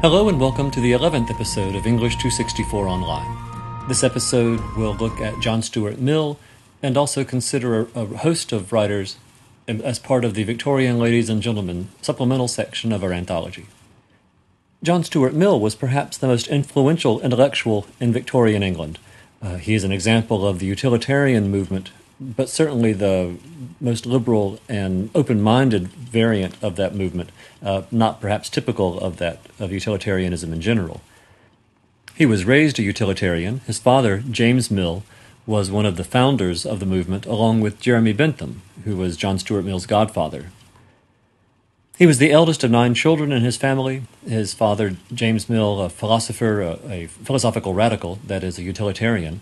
Hello and welcome to the 11th episode of English 264 Online. This episode will look at John Stuart Mill and also consider a, a host of writers as part of the Victorian Ladies and Gentlemen supplemental section of our anthology. John Stuart Mill was perhaps the most influential intellectual in Victorian England. Uh, he is an example of the utilitarian movement, but certainly the most liberal and open-minded variant of that movement, uh, not perhaps typical of that of utilitarianism in general. He was raised a utilitarian. His father, James Mill, was one of the founders of the movement, along with Jeremy Bentham, who was John Stuart Mill's godfather. He was the eldest of nine children in his family. His father, James Mill, a philosopher, a, a philosophical radical, that is, a utilitarian,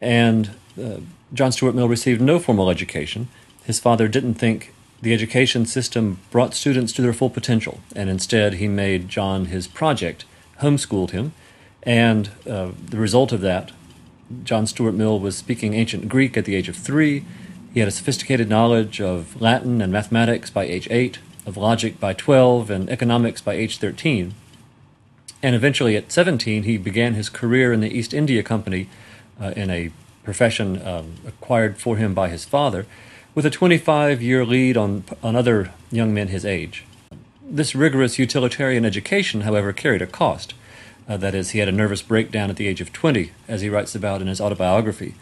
and uh, John Stuart Mill received no formal education. His father didn't think the education system brought students to their full potential, and instead he made John his project, homeschooled him, and uh, the result of that, John Stuart Mill was speaking ancient Greek at the age of three. He had a sophisticated knowledge of Latin and mathematics by age eight, of logic by 12, and economics by age 13. And eventually, at 17, he began his career in the East India Company uh, in a profession um, acquired for him by his father, with a 25 year lead on, on other young men his age. This rigorous utilitarian education, however, carried a cost. Uh, that is, he had a nervous breakdown at the age of 20, as he writes about in his autobiography,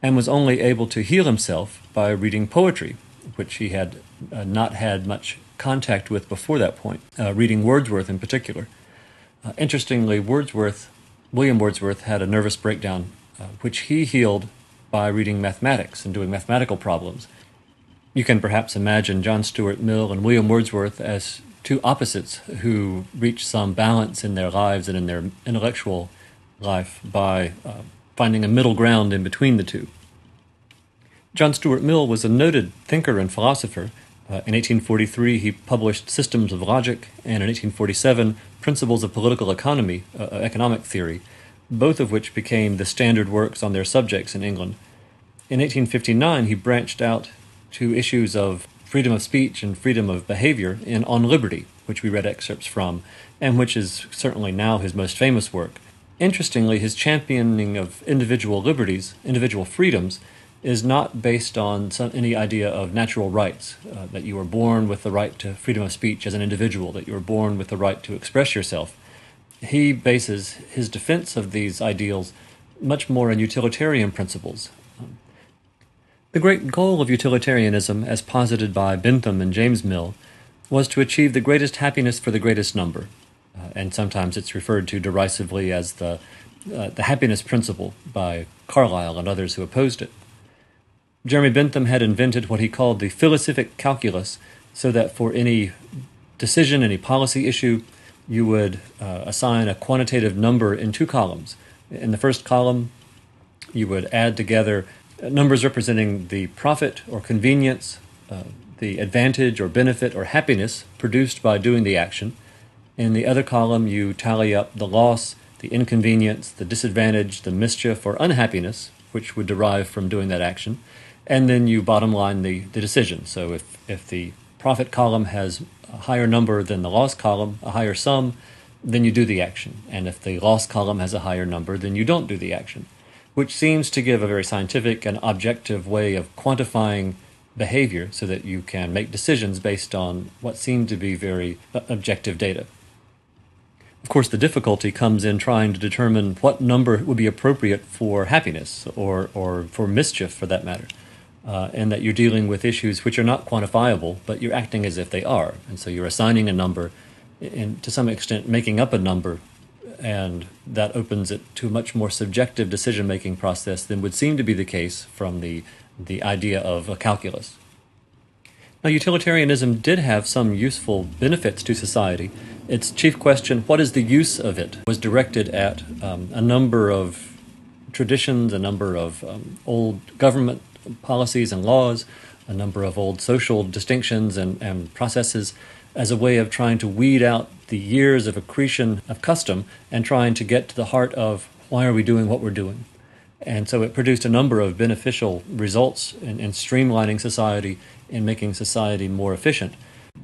and was only able to heal himself by reading poetry, which he had uh, not had much contact with before that point, uh, reading Wordsworth in particular. Uh, interestingly, Wordsworth, William Wordsworth, had a nervous breakdown uh, which he healed by reading mathematics and doing mathematical problems. You can perhaps imagine John Stuart Mill and William Wordsworth as two opposites who reach some balance in their lives and in their intellectual life by uh, finding a middle ground in between the two. John Stuart Mill was a noted thinker and philosopher. Uh, in 1843, he published Systems of Logic, and in 1847, Principles of Political Economy, uh, economic theory, both of which became the standard works on their subjects in England. In 1859, he branched out to issues of freedom of speech and freedom of behavior in On Liberty, which we read excerpts from, and which is certainly now his most famous work. Interestingly, his championing of individual liberties, individual freedoms, is not based on some, any idea of natural rights, uh, that you are born with the right to freedom of speech as an individual, that you are born with the right to express yourself he bases his defense of these ideals much more on utilitarian principles. The great goal of utilitarianism, as posited by Bentham and James Mill, was to achieve the greatest happiness for the greatest number, uh, and sometimes it's referred to derisively as the, uh, the happiness principle by Carlyle and others who opposed it. Jeremy Bentham had invented what he called the felicific calculus, so that for any decision, any policy issue, you would uh, assign a quantitative number in two columns. In the first column, you would add together numbers representing the profit or convenience, uh, the advantage or benefit or happiness produced by doing the action. In the other column, you tally up the loss, the inconvenience, the disadvantage, the mischief or unhappiness, which would derive from doing that action. And then you bottom line the, the decision. So if, if the profit column has a higher number than the loss column, a higher sum, then you do the action. And if the loss column has a higher number, then you don't do the action, which seems to give a very scientific and objective way of quantifying behavior so that you can make decisions based on what seem to be very uh, objective data. Of course, the difficulty comes in trying to determine what number would be appropriate for happiness or, or for mischief for that matter uh, and that you're dealing with issues which are not quantifiable, but you're acting as if they are. And so you're assigning a number, and to some extent, making up a number, and that opens it to a much more subjective decision making process than would seem to be the case from the, the idea of a calculus. Now, utilitarianism did have some useful benefits to society. Its chief question, what is the use of it, was directed at um, a number of traditions, a number of um, old government policies and laws, a number of old social distinctions and, and processes as a way of trying to weed out the years of accretion of custom and trying to get to the heart of why are we doing what we're doing. And so it produced a number of beneficial results in, in streamlining society, in making society more efficient.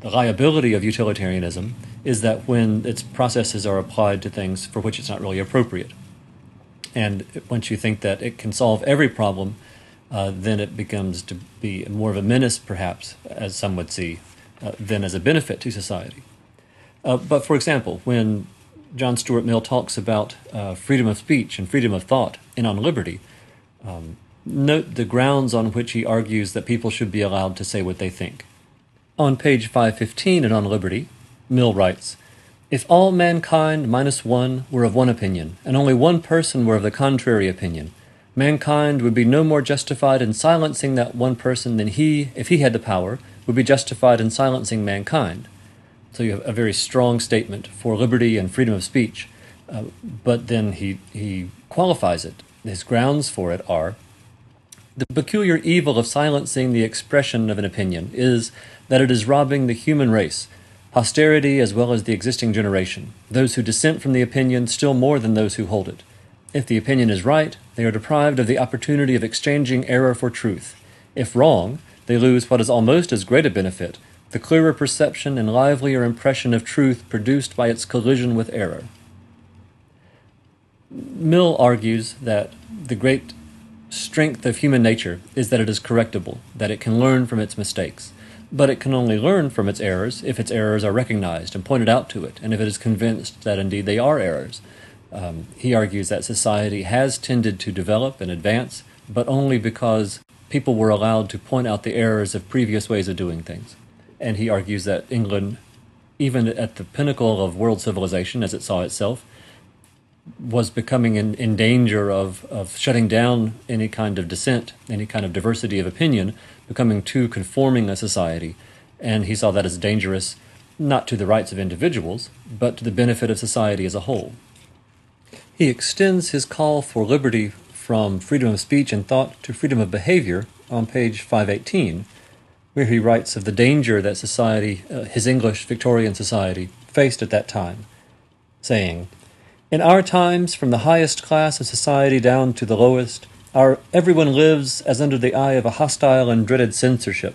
the liability of utilitarianism is that when its processes are applied to things for which it's not really appropriate. And once you think that it can solve every problem, uh, then it becomes to be more of a menace, perhaps, as some would see, uh, than as a benefit to society. Uh, but for example, when John Stuart Mill talks about uh, freedom of speech and freedom of thought and on liberty, um, note the grounds on which he argues that people should be allowed to say what they think. On page 515 and on liberty, Mill writes, If all mankind minus one were of one opinion, and only one person were of the contrary opinion, mankind would be no more justified in silencing that one person than he, if he had the power, would be justified in silencing mankind. So you have a very strong statement for liberty and freedom of speech, uh, but then he, he qualifies it. His grounds for it are the peculiar evil of silencing the expression of an opinion is that it is robbing the human race, posterity as well as the existing generation, those who dissent from the opinion still more than those who hold it. If the opinion is right, they are deprived of the opportunity of exchanging error for truth. If wrong, they lose what is almost as great a benefit the clearer perception and livelier impression of truth produced by its collision with error. Mill argues that the great strength of human nature is that it is correctable, that it can learn from its mistakes. But it can only learn from its errors if its errors are recognized and pointed out to it, and if it is convinced that indeed they are errors. Um, he argues that society has tended to develop and advance, but only because people were allowed to point out the errors of previous ways of doing things. And he argues that England, even at the pinnacle of world civilization as it saw itself, was becoming in, in danger of, of shutting down any kind of dissent, any kind of diversity of opinion, becoming too conforming a society. And he saw that as dangerous, not to the rights of individuals, but to the benefit of society as a whole. He extends his call for liberty from freedom of speech and thought to freedom of behavior on page 518, where he writes of the danger that society, uh, his English Victorian society, faced at that time, saying, In our times, from the highest class of society down to the lowest, our everyone lives as under the eye of a hostile and dreaded censorship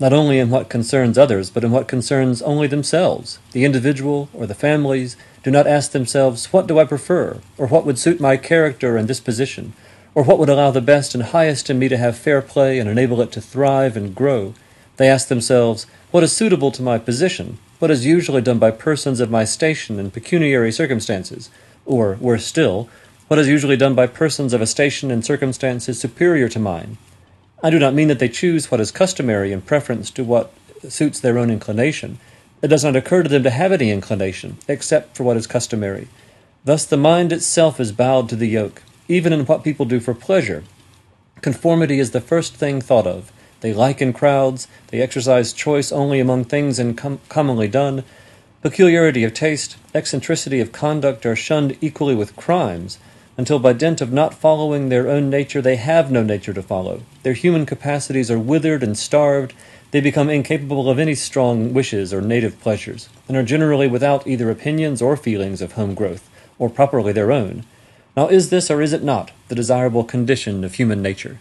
not only in what concerns others, but in what concerns only themselves. The individual or the families do not ask themselves, What do I prefer? or what would suit my character and disposition? or what would allow the best and highest in me to have fair play and enable it to thrive and grow. They ask themselves, What is suitable to my position? What is usually done by persons of my station and pecuniary circumstances? Or, worse still, what is usually done by persons of a station and circumstances superior to mine? I do not mean that they choose what is customary in preference to what suits their own inclination. It does not occur to them to have any inclination, except for what is customary. Thus the mind itself is bowed to the yoke, even in what people do for pleasure. Conformity is the first thing thought of. They like in crowds, they exercise choice only among things in com- commonly done. Peculiarity of taste, eccentricity of conduct are shunned equally with crimes until by dint of not following their own nature they have no nature to follow. Their human capacities are withered and starved, they become incapable of any strong wishes or native pleasures, and are generally without either opinions or feelings of home growth, or properly their own. Now, is this or is it not the desirable condition of human nature?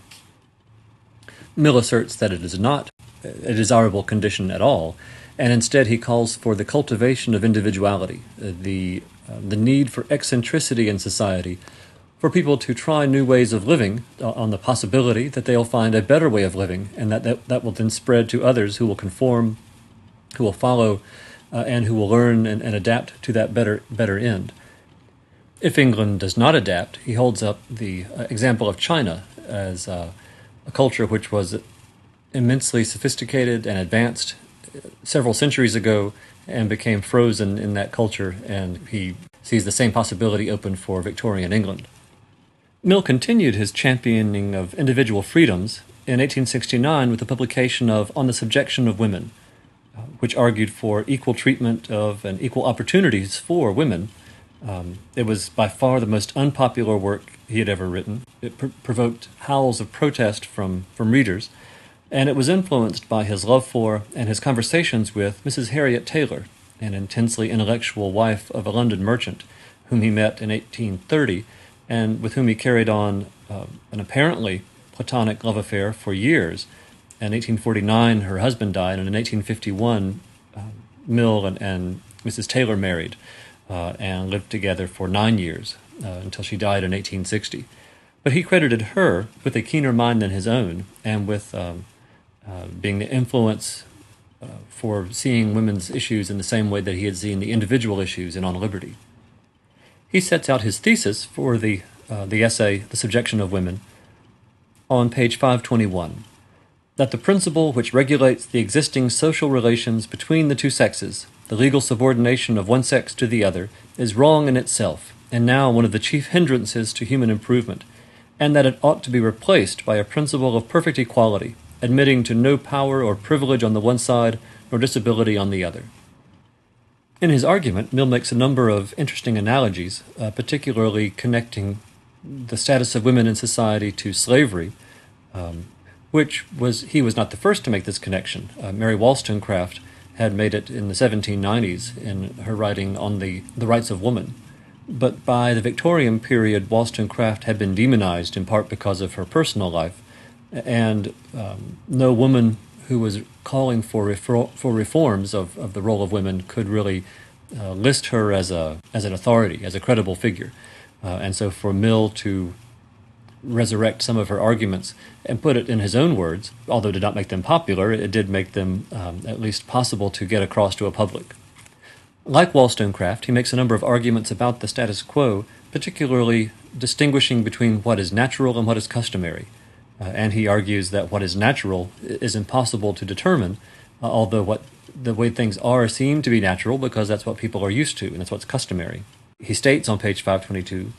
Mill asserts that it is not a desirable condition at all, and instead he calls for the cultivation of individuality, the, uh, the need for eccentricity in society, for people to try new ways of living uh, on the possibility that they'll find a better way of living and that that, that will then spread to others who will conform, who will follow, uh, and who will learn and, and adapt to that better, better end. If England does not adapt, he holds up the uh, example of China as uh, a culture which was immensely sophisticated and advanced several centuries ago and became frozen in that culture, and he sees the same possibility open for Victorian England. Mill continued his championing of individual freedoms in 1869 with the publication of On the Subjection of Women, which argued for equal treatment of and equal opportunities for women. Um, it was by far the most unpopular work he had ever written. It pr- provoked howls of protest from, from readers, and it was influenced by his love for and his conversations with Mrs. Harriet Taylor, an intensely intellectual wife of a London merchant, whom he met in 1830 and with whom he carried on uh, an apparently platonic love affair for years. In 1849, her husband died, and in 1851, uh, Mill and, and, Mrs. Taylor married uh, and lived together for nine years uh, until she died in 1860. But he credited her with a keener mind than his own and with um, uh, being the influence uh, for seeing women's issues in the same way that he had seen the individual issues in On Liberty. He sets out his thesis for the, uh, the essay, The Subjection of Women, on page 521 that the principle which regulates the existing social relations between the two sexes, the legal subordination of one sex to the other, is wrong in itself, and now one of the chief hindrances to human improvement, and that it ought to be replaced by a principle of perfect equality, admitting to no power or privilege on the one side, nor disability on the other. In his argument, Mill makes a number of interesting analogies, uh, particularly connecting the status of women in society to slavery, um, which was he was not the first to make this connection. Uh, Mary Wollstonecraft had made it in the 1790s in her writing on the, the rights of woman. But by the Victorian period, Wollstonecraft had been demonized in part because of her personal life, and um, no woman who was calling for refor- for reforms of, of the role of women could really uh, list her as a as an authority, as a credible figure. Uh, and so, for Mill to resurrect some of her arguments and put it in his own words, although it did not make them popular, it did make them um, at least possible to get across to a public. Like Wollstonecraft, he makes a number of arguments about the status quo, particularly distinguishing between what is natural and what is customary. Uh, and he argues that what is natural is impossible to determine, uh, although what the way things are seem to be natural because that's what people are used to and that's what's customary. He states on page 522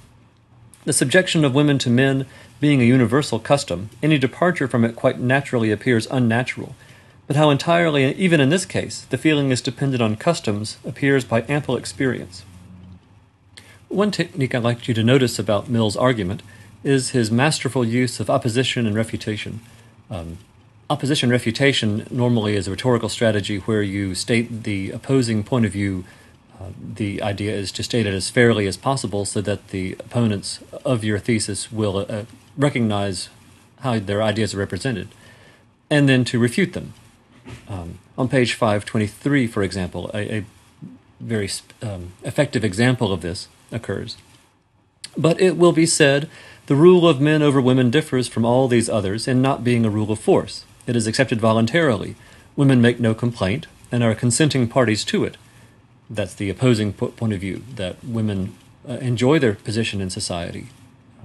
the subjection of women to men being a universal custom, any departure from it quite naturally appears unnatural. But how entirely, even in this case, the feeling is dependent on customs appears by ample experience. One technique I'd like you to notice about Mill's argument is his masterful use of opposition and refutation. Um, opposition refutation normally is a rhetorical strategy where you state the opposing point of view the idea is to state it as fairly as possible so that the opponents of your thesis will uh, recognize how their ideas are represented, and then to refute them. Um, on page 523, for example, a, a very um, effective example of this occurs. But it will be said the rule of men over women differs from all these others in not being a rule of force. It is accepted voluntarily. Women make no complaint and are consenting parties to it that's the opposing point of view that women uh, enjoy their position in society,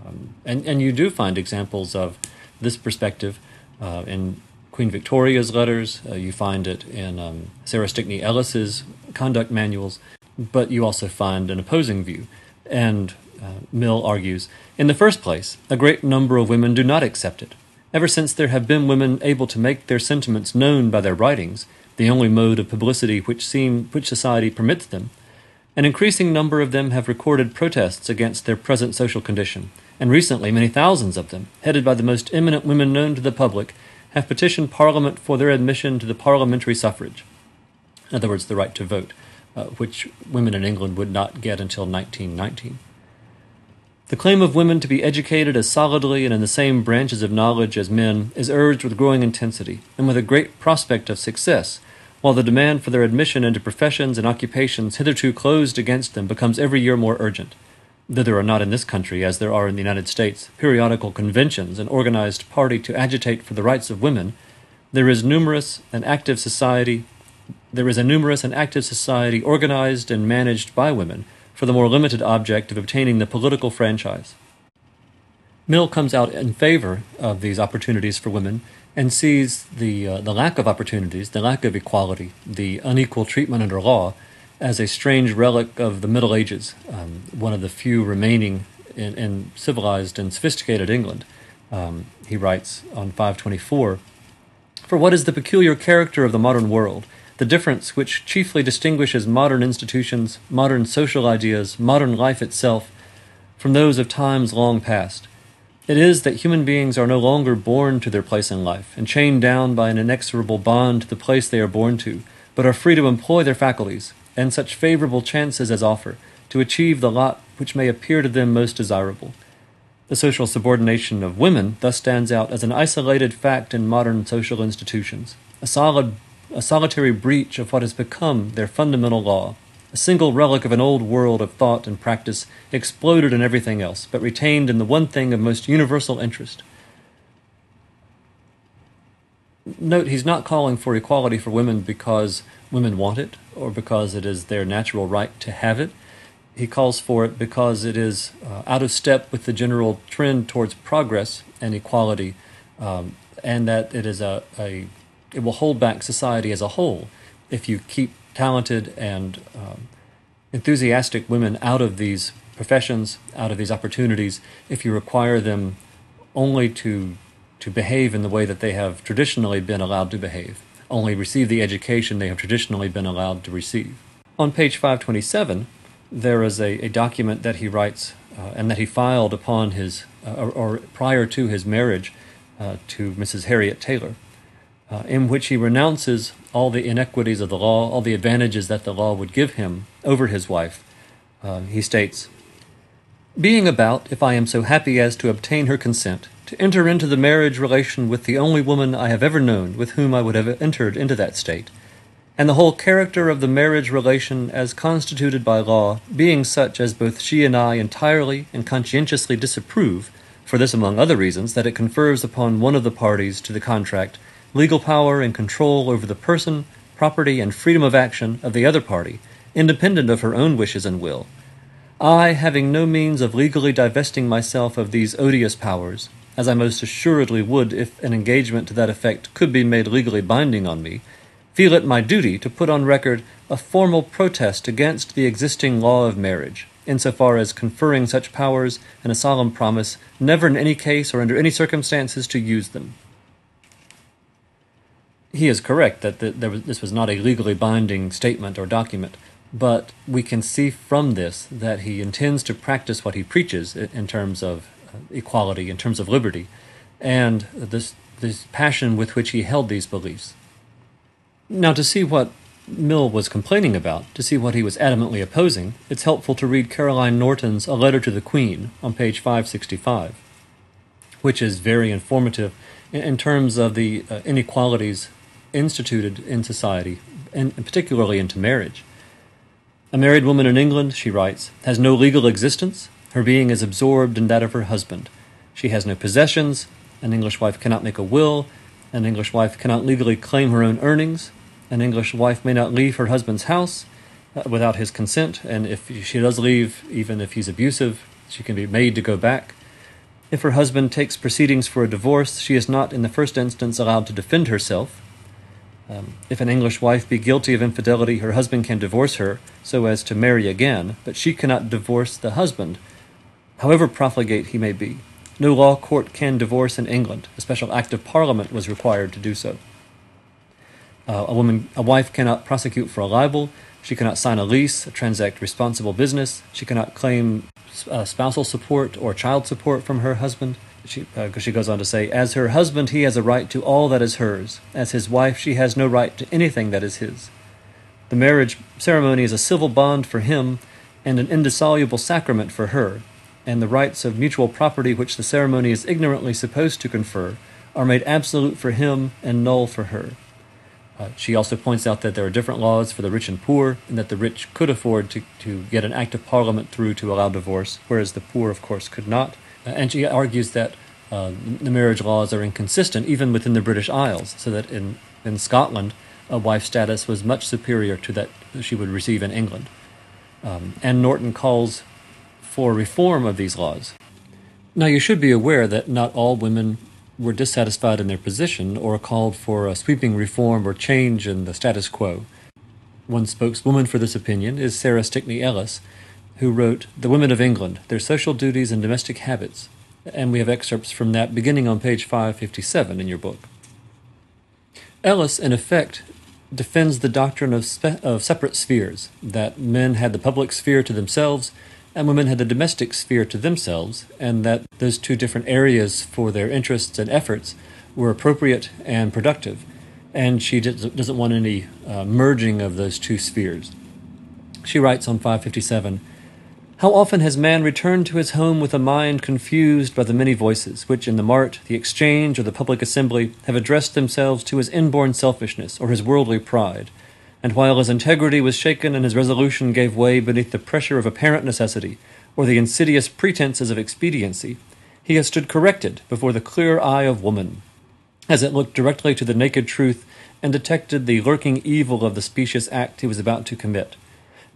um, and and you do find examples of this perspective uh, in Queen Victoria's letters. Uh, you find it in um, Sarah Stickney Ellis's conduct manuals, but you also find an opposing view. And uh, Mill argues, in the first place, a great number of women do not accept it. Ever since there have been women able to make their sentiments known by their writings, the only mode of publicity which seem which society permits them, an increasing number of them have recorded protests against their present social condition, and recently many thousands of them, headed by the most eminent women known to the public, have petitioned Parliament for their admission to the parliamentary suffrage. In other words, the right to vote, uh, which women in England would not get until 1919. The claim of women to be educated as solidly and in the same branches of knowledge as men is urged with growing intensity and with a great prospect of success, while the demand for their admission into professions and occupations hitherto closed against them becomes every year more urgent. Though there are not in this country, as there are in the United States, periodical conventions and organized party to agitate for the rights of women, there is numerous and active society there is a numerous and active society organized and managed by women for the more limited object of obtaining the political franchise. Mill comes out in favor of these opportunities for women and sees the, uh, the lack of opportunities, the lack of equality, the unequal treatment under law as a strange relic of the Middle Ages, um, one of the few remaining in, in civilized and sophisticated England. Um, he writes on 524 For what is the peculiar character of the modern world? The difference which chiefly distinguishes modern institutions, modern social ideas, modern life itself, from those of times long past it is that human beings are no longer born to their place in life and chained down by an inexorable bond to the place they are born to, but are free to employ their faculties and such favorable chances as offer to achieve the lot which may appear to them most desirable. The social subordination of women thus stands out as an isolated fact in modern social institutions, a solid a solitary breach of what has become their fundamental law, a single relic of an old world of thought and practice exploded in everything else, but retained in the one thing of most universal interest. Note, he's not calling for equality for women because women want it or because it is their natural right to have it. He calls for it because it is uh, out of step with the general trend towards progress and equality, um, and that it is a, a it will hold back society as a whole if you keep talented and um, enthusiastic women out of these professions, out of these opportunities, if you require them only to to behave in the way that they have traditionally been allowed to behave, only receive the education they have traditionally been allowed to receive. On page 527, there is a, a document that he writes uh, and that he filed upon his, uh, or, or, prior to his marriage uh, to Mrs. Harriet Taylor, uh, in which he renounces all the inequities of the law, all the advantages that the law would give him over his wife. Uh, he states, Being about, if I am so happy as to obtain her consent, to enter into the marriage relation with the only woman I have ever known with whom I would have entered into that state, and the whole character of the marriage relation as constituted by law being such as both she and I entirely and conscientiously disapprove, for this among other reasons, that it confers upon one of the parties to the contract legal power and control over the person, property, and freedom of action of the other party, independent of her own wishes and will. I, having no means of legally divesting myself of these odious powers, as I most assuredly would if an engagement to that effect could be made legally binding on me, feel it my duty to put on record a formal protest against the existing law of marriage, insofar as conferring such powers and a solemn promise never in any case or under any circumstances to use them. He is correct that the, was, this was not a legally binding statement or document, but we can see from this that he intends to practice what he preaches in terms of equality, in terms of liberty, and this, this passion with which he held these beliefs. Now, to see what Mill was complaining about, to see what he was adamantly opposing, it's helpful to read Caroline Norton's A Letter to the Queen on page 565, which is very informative in, in terms of the uh, inequalities instituted in society, and particularly into marriage. A married woman in England, she writes, has no legal existence her being is absorbed in that of her husband. She has no possessions. An English wife cannot make a will. An English wife cannot legally claim her own earnings. An English wife may not leave her husband's house uh, without his consent, and if she does leave, even if he's abusive, she can be made to go back. If her husband takes proceedings for a divorce, she is not in the first instance allowed to defend herself. Um, if an English wife be guilty of infidelity, her husband can divorce her so as to marry again, but she cannot divorce the husband however profligate he may be. No law court can divorce in England. A special act of parliament was required to do so. Uh, a woman, a wife cannot prosecute for a libel. She cannot sign a lease, transact responsible business. She cannot claim uh, spousal support or child support from her husband. She, uh, she goes on to say, As her husband, he has a right to all that is hers. As his wife, she has no right to anything that is his. The marriage ceremony is a civil bond for him and an indissoluble sacrament for her, and the rights of mutual property which the ceremony is ignorantly supposed to confer are made absolute for him and null for her. Uh, she also points out that there are different laws for the rich and poor, and that the rich could afford to, to get an act of parliament through to allow divorce, whereas the poor, of course, could not. Uh, and she argues that uh, the marriage laws are inconsistent even within the British Isles, so that in, in Scotland, a wife's status was much superior to that she would receive in England. Um, and Norton calls for reform of these laws. Now, you should be aware that not all women were dissatisfied in their position or called for a sweeping reform or change in the status quo. One spokeswoman for this opinion is Sarah Stickney Ellis, who wrote The Women of England Their Social Duties and Domestic Habits, and we have excerpts from that beginning on page 557 in your book. Ellis, in effect, defends the doctrine of, spe- of separate spheres, that men had the public sphere to themselves and women had the domestic sphere to themselves, and that those two different areas for their interests and efforts were appropriate and productive. And she doesn't want any uh, merging of those two spheres. She writes on 557 How often has man returned to his home with a mind confused by the many voices which, in the mart, the exchange, or the public assembly, have addressed themselves to his inborn selfishness or his worldly pride, and while his integrity was shaken and his resolution gave way beneath the pressure of apparent necessity or the insidious pretences of expediency, he has stood corrected before the clear eye of woman, as it looked directly to the naked truth and detected the lurking evil of the specious act he was about to commit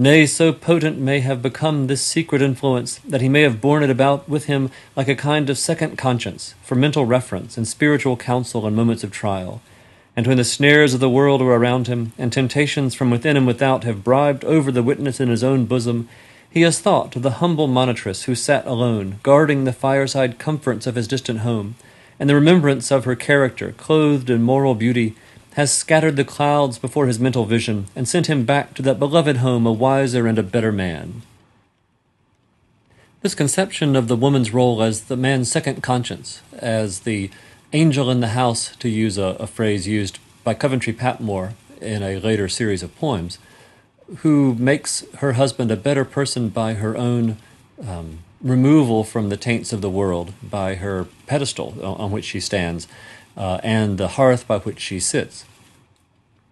Nay, so potent may have become this secret influence that he may have borne it about with him like a kind of second conscience for mental reference and spiritual counsel in moments of trial. And when the snares of the world are around him, and temptations from within and without have bribed over the witness in his own bosom, he has thought of the humble monitress who sat alone, guarding the fireside comforts of his distant home, and the remembrance of her character, clothed in moral beauty, has scattered the clouds before his mental vision and sent him back to that beloved home a wiser and a better man. This conception of the woman's role as the man's second conscience, as the angel in the house, to use a, a phrase used by Coventry Patmore in a later series of poems, who makes her husband a better person by her own um, removal from the taints of the world, by her pedestal on which she stands, uh, and the hearth by which she sits.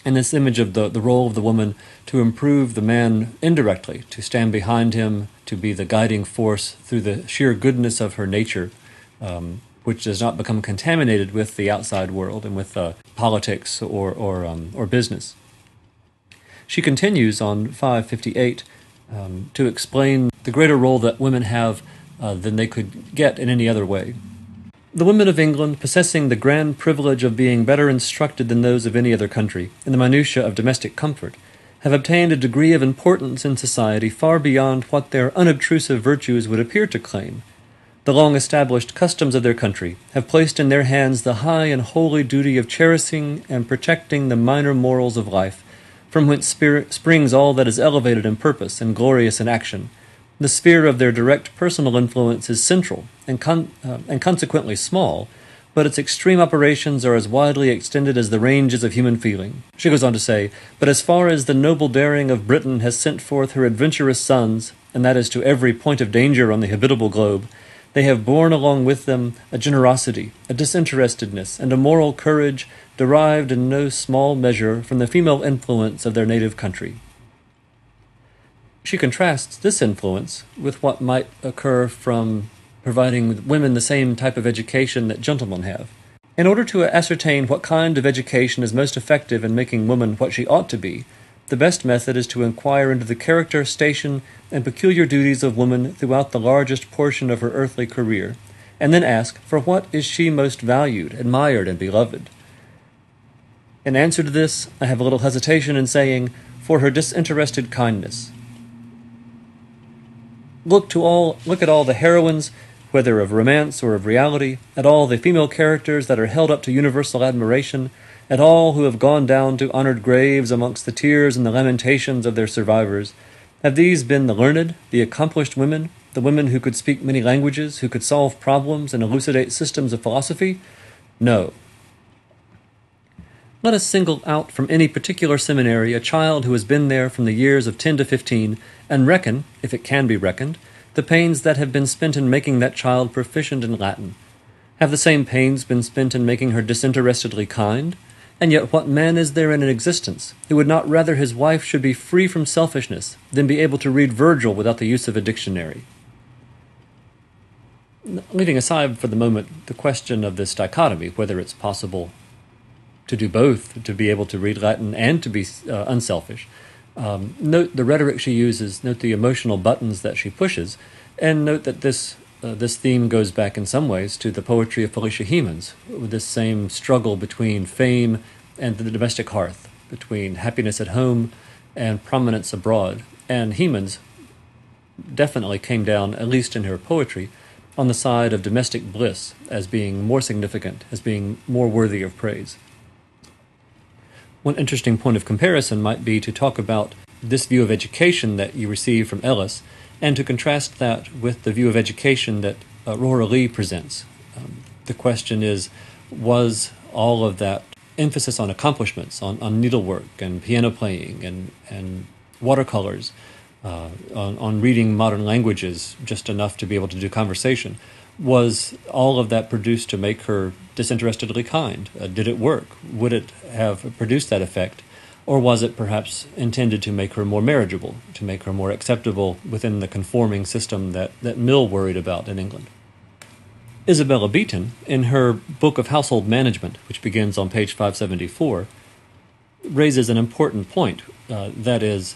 And this image of the, the role of the woman to improve the man indirectly, to stand behind him, to be the guiding force through the sheer goodness of her nature, um, which does not become contaminated with the outside world and with uh, politics or, or, um, or business. She continues on 558 um, to explain the greater role that women have uh, than they could get in any other way. The women of England, possessing the grand privilege of being better instructed than those of any other country in the minutiae of domestic comfort, have obtained a degree of importance in society far beyond what their unobtrusive virtues would appear to claim. The long established customs of their country have placed in their hands the high and holy duty of cherishing and protecting the minor morals of life, from whence springs all that is elevated in purpose and glorious in action, the sphere of their direct personal influence is central and, con- uh, and consequently small, but its extreme operations are as widely extended as the ranges of human feeling. She goes on to say, But as far as the noble daring of Britain has sent forth her adventurous sons, and that is to every point of danger on the habitable globe, they have borne along with them a generosity, a disinterestedness, and a moral courage derived in no small measure from the female influence of their native country. She contrasts this influence with what might occur from providing women the same type of education that gentlemen have. In order to ascertain what kind of education is most effective in making woman what she ought to be, the best method is to inquire into the character, station, and peculiar duties of woman throughout the largest portion of her earthly career, and then ask for what is she most valued, admired, and beloved. In answer to this, I have a little hesitation in saying, for her disinterested kindness, look to all look at all the heroines, whether of romance or of reality, at all the female characters that are held up to universal admiration, at all who have gone down to honored graves amongst the tears and the lamentations of their survivors. Have these been the learned, the accomplished women, the women who could speak many languages, who could solve problems and elucidate systems of philosophy? No. Let us single out from any particular seminary a child who has been there from the years of ten to fifteen, and reckon, if it can be reckoned, the pains that have been spent in making that child proficient in Latin. Have the same pains been spent in making her disinterestedly kind? And yet, what man is there in existence who would not rather his wife should be free from selfishness than be able to read Virgil without the use of a dictionary? Leaving aside for the moment the question of this dichotomy, whether it's possible to do both, to be able to read Latin and to be uh, unselfish. Um, note the rhetoric she uses, note the emotional buttons that she pushes, and note that this uh, this theme goes back in some ways to the poetry of Felicia Hemans, with this same struggle between fame and the domestic hearth, between happiness at home and prominence abroad. And Hemans definitely came down, at least in her poetry, on the side of domestic bliss as being more significant, as being more worthy of praise. One interesting point of comparison might be to talk about this view of education that you receive from Ellis and to contrast that with the view of education that uh, Aurora Leigh presents. Um, the question is was all of that emphasis on accomplishments, on, on needlework and piano playing and, and watercolors, uh, on, on reading modern languages just enough to be able to do conversation. Was all of that produced to make her disinterestedly kind? Uh, did it work? Would it have produced that effect? Or was it perhaps intended to make her more marriageable, to make her more acceptable within the conforming system that, that Mill worried about in England? Isabella Beeton, in her Book of Household Management, which begins on page 574, raises an important point. Uh, that is,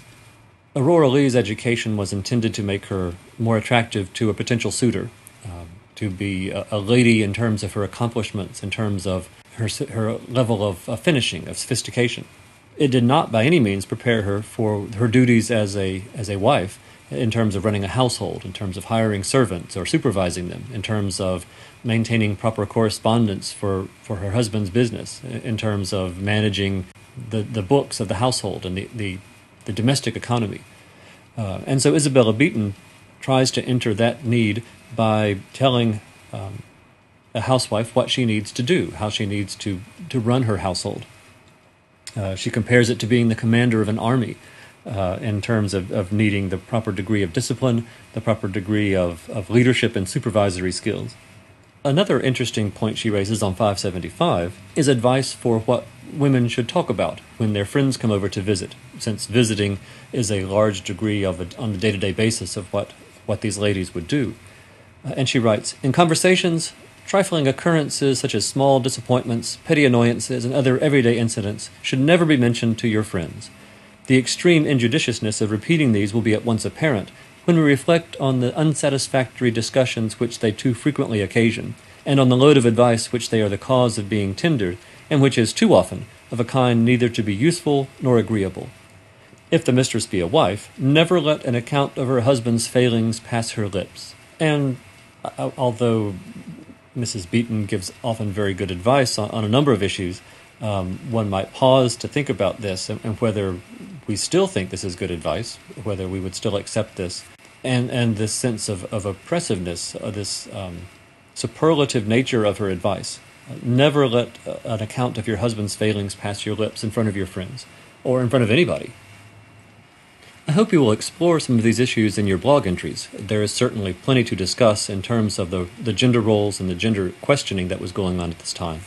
Aurora Leigh's education was intended to make her more attractive to a potential suitor, um, to be a, a, lady in terms of her accomplishments, in terms of her, her level of uh, finishing, of sophistication. It did not by any means prepare her for her duties as a, as a wife in terms of running a household, in terms of hiring servants or supervising them, in terms of maintaining proper correspondence for, for her husband's business, in terms of managing the, the books of the household and the, the, the domestic economy. Uh, and so Isabella Beeton tries to enter that need by telling um, a housewife what she needs to do, how she needs to, to run her household. Uh, she compares it to being the commander of an army uh, in terms of, of needing the proper degree of discipline, the proper degree of, of leadership and supervisory skills. Another interesting point she raises on 575 is advice for what women should talk about when their friends come over to visit, since visiting is a large degree of a, on a day to day basis of what, what these ladies would do. Uh, and she writes In conversations, trifling occurrences such as small disappointments, petty annoyances, and other everyday incidents should never be mentioned to your friends. The extreme injudiciousness of repeating these will be at once apparent when we reflect on the unsatisfactory discussions which they too frequently occasion, and on the load of advice which they are the cause of being tendered and which is too often of a kind neither to be useful nor agreeable. If the mistress be a wife, never let an account of her husband's failings pass her lips. And although Mrs. Beeton gives often very good advice on, on a number of issues, um, one might pause to think about this and, and, whether we still think this is good advice, whether we would still accept this, and, and this sense of, of oppressiveness, uh, this um, superlative nature of her advice. Never let an account of your husband's failings pass your lips in front of your friends or in front of anybody. I hope you will explore some of these issues in your blog entries. There is certainly plenty to discuss in terms of the, the gender roles and the gender questioning that was going on at this time.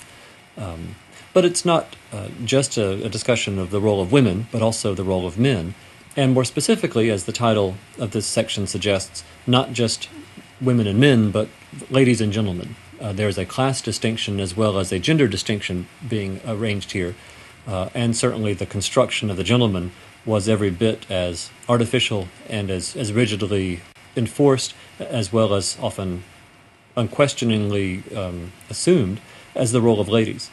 Um, but it's not uh, just a, a discussion of the role of women, but also the role of men. And more specifically, as the title of this section suggests, not just women and men, but ladies and gentlemen. Uh, there's a class distinction as well as a gender distinction being arranged here, uh, and certainly the construction of the gentleman was every bit as artificial and as, as rigidly enforced, as well as often unquestioningly um, assumed as the role of ladies.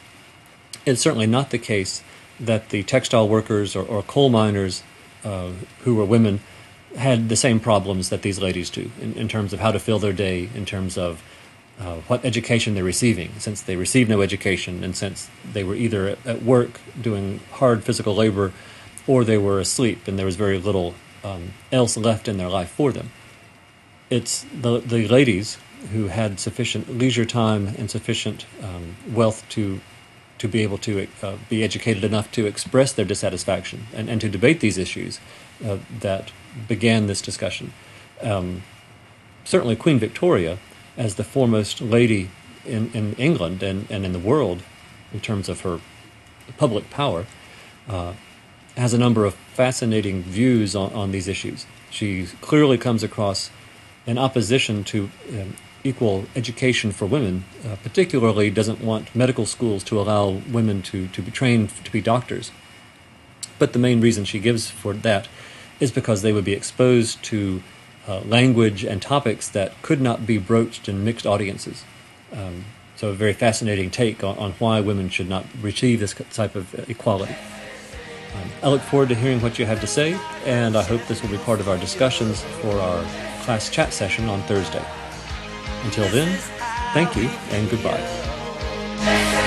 It's certainly not the case that the textile workers or, or coal miners uh, who were women had the same problems that these ladies do in, in terms of how to fill their day, in terms of uh, what education they're receiving, since they received no education, and since they were either at, at, work doing hard physical labor or they were asleep and there was very little um, else left in their life for them. It's the, the ladies who had sufficient leisure time and sufficient um, wealth to to be able to uh, be educated enough to express their dissatisfaction and, and to debate these issues uh, that began this discussion. Um, certainly, Queen Victoria as the foremost lady in, in England and, and in the world in terms of her public power, uh, has a number of fascinating views on, on these issues. She clearly comes across in opposition to um, equal education for women, uh, particularly doesn't want medical schools to allow women to, to be trained to be doctors. But the main reason she gives for that is because they would be exposed to uh, language and topics that could not be broached in mixed audiences. Um, so, a very fascinating take on, on, why women should not receive this type of equality. I look forward to hearing what you have to say, and I hope this will be part of our discussions for our class chat session on Thursday. Until then, thank you and goodbye.